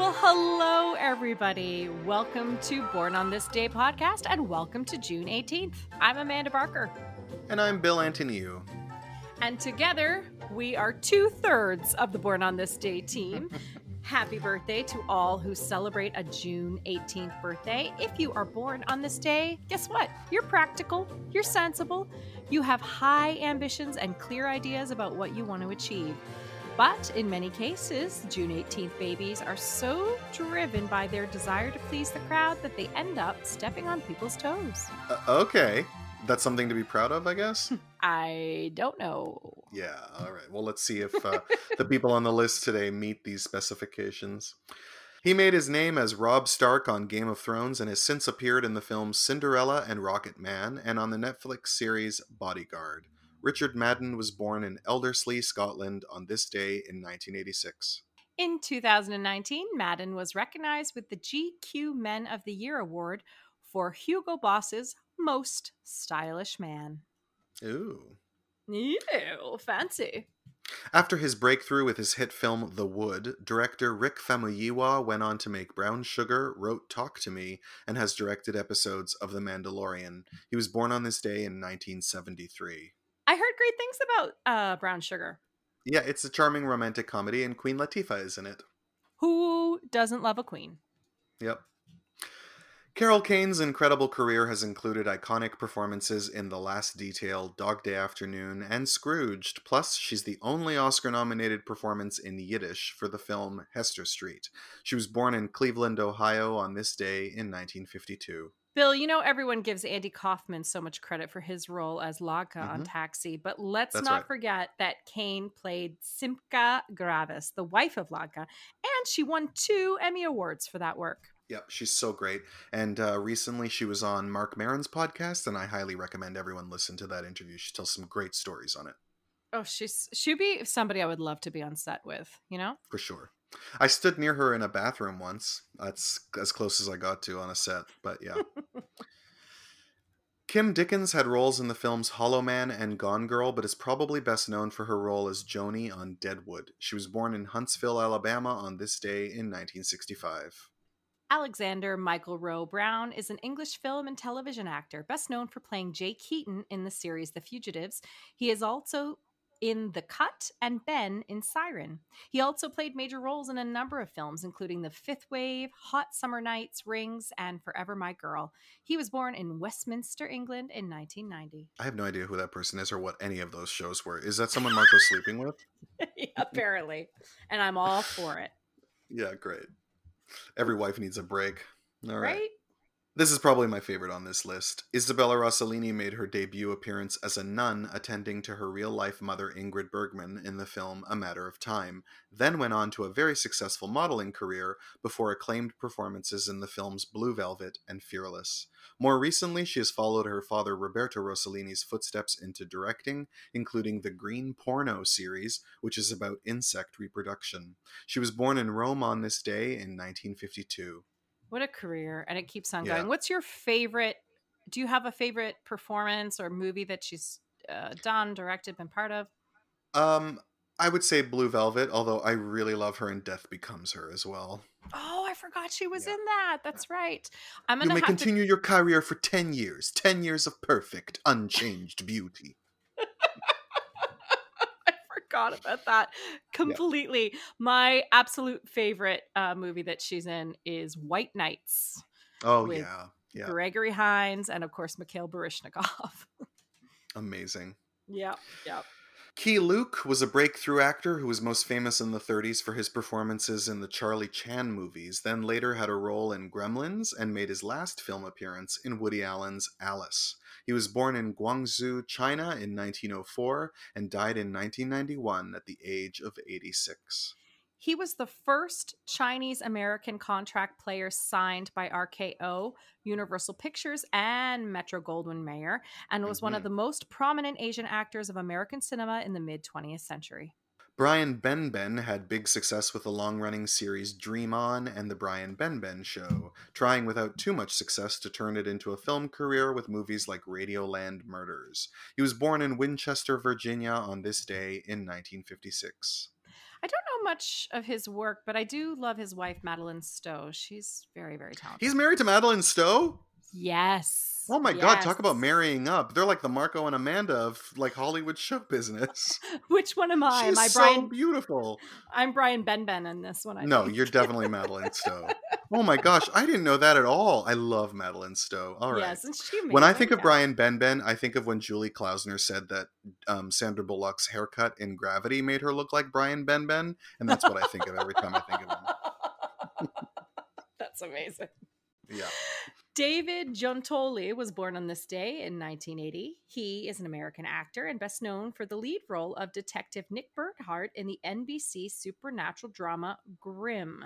Well, hello, everybody. Welcome to Born on This Day podcast and welcome to June 18th. I'm Amanda Barker. And I'm Bill Antoniou. And together, we are two thirds of the Born on This Day team. Happy birthday to all who celebrate a June 18th birthday. If you are born on this day, guess what? You're practical, you're sensible, you have high ambitions and clear ideas about what you want to achieve. But in many cases, June 18th babies are so driven by their desire to please the crowd that they end up stepping on people's toes. Uh, okay. That's something to be proud of, I guess. I don't know. Yeah, all right. Well, let's see if uh, the people on the list today meet these specifications. He made his name as Robb Stark on Game of Thrones and has since appeared in the films Cinderella and Rocket Man and on the Netflix series Bodyguard. Richard Madden was born in Elderslie, Scotland on this day in 1986. In 2019, Madden was recognized with the GQ Men of the Year award for Hugo Boss's Most Stylish Man. Ooh. Ew, fancy. After his breakthrough with his hit film The Wood, director Rick Famuyiwa went on to make Brown Sugar, wrote Talk to Me, and has directed episodes of The Mandalorian. He was born on this day in 1973. I heard great things about uh, Brown Sugar. Yeah, it's a charming romantic comedy, and Queen Latifah is in it. Who doesn't love a queen? Yep. Carol Kane's incredible career has included iconic performances in The Last Detail, Dog Day Afternoon, and Scrooged. Plus, she's the only Oscar nominated performance in Yiddish for the film Hester Street. She was born in Cleveland, Ohio on this day in 1952. Bill, you know everyone gives Andy Kaufman so much credit for his role as Latka mm-hmm. on Taxi, but let's That's not right. forget that Kane played Simka Gravas, the wife of Latka, and she won two Emmy Awards for that work. Yep, she's so great. And uh, recently she was on Marc Maron's podcast, and I highly recommend everyone listen to that interview. She tells some great stories on it. Oh, she's she'd be somebody I would love to be on set with, you know? For sure. I stood near her in a bathroom once. That's as close as I got to on a set, but yeah. Kim Dickens had roles in the films Hollow Man and Gone Girl, but is probably best known for her role as Joanie on Deadwood. She was born in Huntsville, Alabama on this day in 1965. Alexander Michael Roe Brown is an English film and television actor, best known for playing Jay Keaton in the series The Fugitives. He is also in The Cut and Ben in Siren. He also played major roles in a number of films, including The Fifth Wave, Hot Summer Nights, Rings, and Forever My Girl. He was born in Westminster, England in 1990. I have no idea who that person is or what any of those shows were. Is that someone Marco's sleeping with? apparently. And I'm all for it. Yeah, great. Every wife needs a break. All right. right? This is probably my favorite on this list. Isabella Rossellini made her debut appearance as a nun attending to her real life mother Ingrid Bergman in the film A Matter of Time, then went on to a very successful modeling career before acclaimed performances in the films Blue Velvet and Fearless. More recently, she has followed her father Roberto Rossellini's footsteps into directing, including the Green Porno series, which is about insect reproduction. She was born in Rome on this day in 1952. What a career. And it keeps on going. What's your favorite? Do you have a favorite performance or movie that she's uh, done, directed, been part of? Um, I would say Blue Velvet, although I really love her in Death Becomes Her as well. Oh, I forgot she was yeah. in that. That's right. I'm gonna. You may continue to... your career for ten years. Ten years of perfect, unchanged beauty forgot about that completely. Yeah. My absolute favorite uh, movie that she's in is White Nights. Oh yeah, yeah. Gregory Hines and of course Mikhail Baryshnikov. Amazing. Yeah, yeah. Keye Luke was a breakthrough actor who was most famous in the 30s for his performances in the Charlie Chan movies, then later had a role in Gremlins and made his last film appearance in Woody Allen's Alice. He was born in Guangzhou, China in 1904 and died in 1991 at the age of 86. He was the first Chinese American contract player signed by RKO, Universal Pictures, and Metro Goldwyn Mayer, and was mm-hmm. one of mm-hmm. the most prominent Asian actors of American cinema in the mid 20th century. Brian Benben had big success with the long running series Dream On and The Brian Benben Show, trying without too much success to turn it into a film career with movies like Radioland Murders. He was born in Winchester, Virginia on this day in 1956. I don't know much of his work, but I do love his wife, Madeleine Stowe. She's very, very talented. He's married to Madeleine Stowe? Yes. Oh my god, talk about marrying up. They're like the Marco and Amanda of like Hollywood show business. Which one am I? She's Am I so beautiful. I'm Brian Benben in this one. I No, think. you're definitely Madeleine Stowe. Oh my gosh, I didn't know that at all. I love Madeleine Stowe. All right. Yes, and she when I think of Yeah. Brian Benben, I think of when Julie Klausner said that um, Sandra Bullock's haircut in Gravity made her look like Brian Benben, and that's what I think of every time I think of him. That's amazing. Yeah. David Giuntoli was born on this day in 1980. He is an American actor and best known for the lead role of Detective Nick Burkhardt in the NBC supernatural drama Grimm.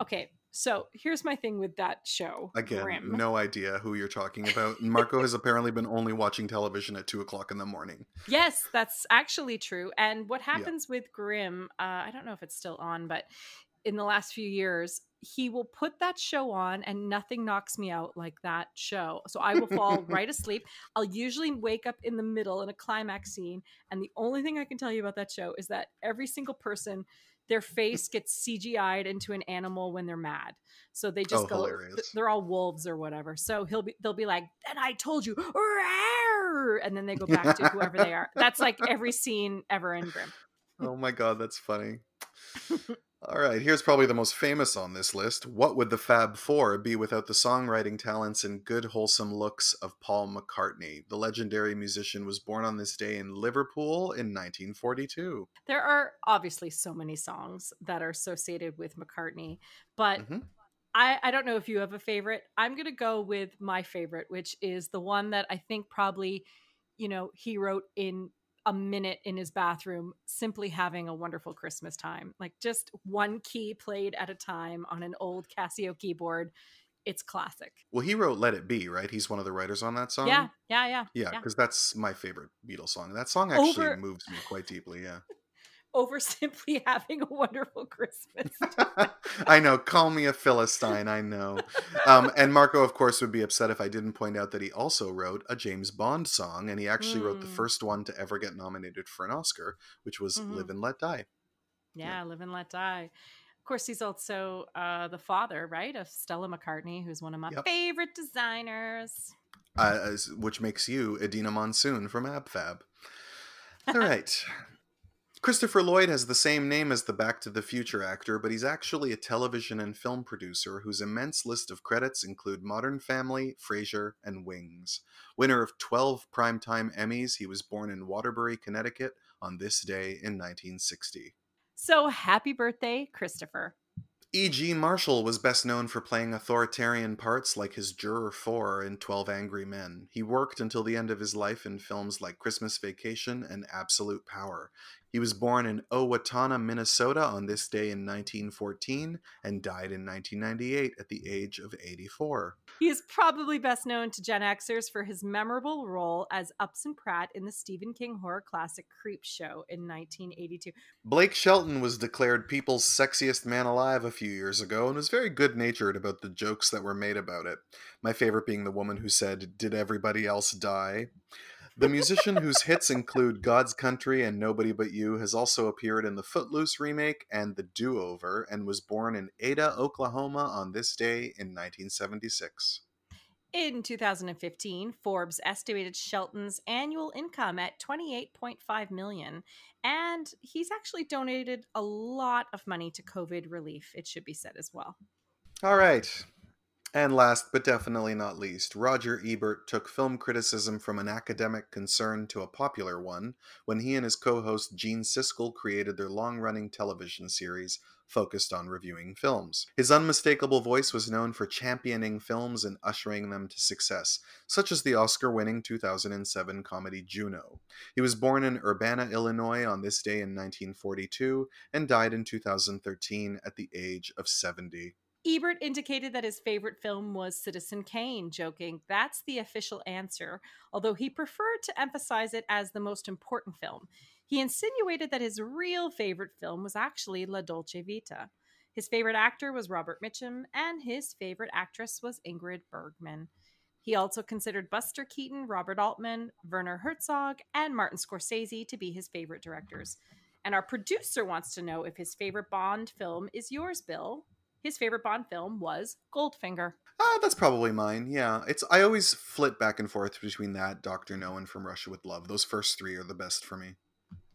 Okay, so here's my thing with that show. Again, Grimm. no idea who you're talking about. Marco has apparently been only watching television at two o'clock in the morning. Yes, that's actually true. And what happens with Grimm, uh, I don't know if it's still on, but in the last few years, he will put that show on and nothing knocks me out like that show. So I will fall right asleep. I'll usually wake up in the middle in a climax scene. And the only thing I can tell you about that show is that every single person, their face gets CGI'd into an animal when they're mad. So they just Oh, go, hilarious. they're all wolves or whatever. So he'll be, they'll be like, and I told you, "Rawr," and then they go back to whoever they are. That's like every scene ever in Grimm. Oh my god, that's funny. All right, here's probably the most famous on this list. What would the Fab Four be without the songwriting talents and good, wholesome looks of Paul McCartney? The legendary musician was born on this day in Liverpool in 1942. There are obviously so many songs that are associated with McCartney, but Mhm. I, I don't know if you have a favorite. I'm going to go with my favorite, which is the one that I think probably, you know, he wrote in a minute in his bathroom, simply having a wonderful Christmas time. Like just one key played at a time on an old Casio keyboard. It's classic. Well, he wrote "Let It Be," right? He's one of the writers on that song. yeah, yeah, yeah. yeah, yeah. because that's my favorite Beatles song. That song actually Over- moves me quite deeply. Yeah, Over simply having a wonderful Christmas. I know. Call me a philistine. I know. Um, and Marco, of course, would be upset if I didn't point out that he also wrote a James Bond song, and he actually wrote the Mm. first one to ever get nominated for an Oscar, which was Mhm. "Live and Let Die." Yeah, live and let die. Of course, he's also uh, the father, right, of Stella McCartney, who's one of my Yep. favorite designers. uh, which makes you Edina Monsoon from AbFab. All right. Christopher Lloyd has the same name as the Back to the Future actor, but he's actually a television and film producer whose immense list of credits include Modern Family, Frasier, and Wings. Winner of 12 Primetime Emmys, he was born in Waterbury, Connecticut on this day in 1960. So happy birthday, Christopher. E.G. Marshall was best known for playing authoritarian parts like his Juror 4 in 12 Angry Men. He worked until the end of his life in films like Christmas Vacation and Absolute Power. He was born in Owatonna, Minnesota on this day in 1914 and died in 1998 at the age of 84. He is probably best known to Gen Xers for his memorable role as Upson Pratt in the Stephen King horror classic Creepshow in 1982. Blake Shelton was declared People's Sexiest Man Alive a few years ago and was very good natured about the jokes that were made about it. My favorite being the woman who said, Did everybody else die? The musician whose hits include God's Country and Nobody But You has also appeared in the Footloose remake and The Do Over and was born in Ada, Oklahoma on this day in 1976. In 2015, Forbes estimated Shelton's annual income at 28.5 million, and he's actually donated a lot of money to COVID relief, it should be said as well. All right. And last but definitely not least, Roger Ebert took film criticism from an academic concern to a popular one when he and his co host Gene Siskel created their long running television series focused on reviewing films. His unmistakable voice was known for championing films and ushering them to success, such as the Oscar winning 2007 comedy Juno. He was born in Urbana, Illinois on this day in 1942 and died in 2013 at the age of 70. Ebert indicated that his favorite film was Citizen Kane, joking, that's the official answer, although he preferred to emphasize it as the most important film. He insinuated that his real favorite film was actually La Dolce Vita. His favorite actor was Robert Mitchum, and his favorite actress was Ingrid Bergman. He also considered Buster Keaton, Robert Altman, Werner Herzog, and Martin Scorsese to be his favorite directors. And our producer wants to know if his favorite Bond film is yours, Bill. His favorite Bond film was Goldfinger. Uh, that's probably mine. Yeah, it's I always flit back and forth between that, Doctor No, and From Russia with Love. Those first three are the best for me.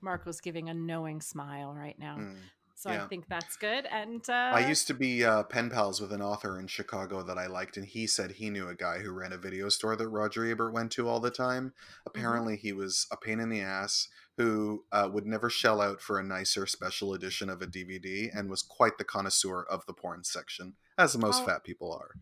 Mark was giving a knowing smile right now. Mm. So Yeah. I think that's good. And uh, I used to be uh, pen pals with an author in Chicago that I liked, and he said he knew a guy who ran a video store that Roger Ebert went to all the time. Apparently, he was a pain in the ass who uh, would never shell out for a nicer special edition of a DVD and was quite the connoisseur of the porn section, as most Oh. fat people are.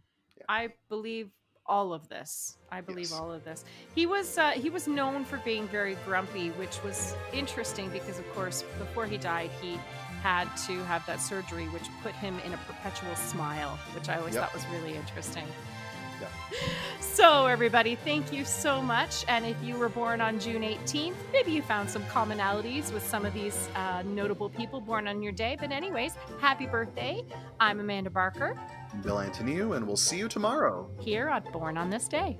I believe all of this. I believe Yes. all of this. He was uh, he was known for being very grumpy, which was interesting because, of course, before he died, he had to have that surgery, which put him in a perpetual smile, which I always Yep. thought was really interesting. So, everybody, thank you so much. And if you were born on June 18th, maybe you found some commonalities with some of these uh, notable people born on your day. But, anyways, happy birthday. I'm Amanda Barker Bill Antoniou, and we'll see you tomorrow. here on Born on This Day.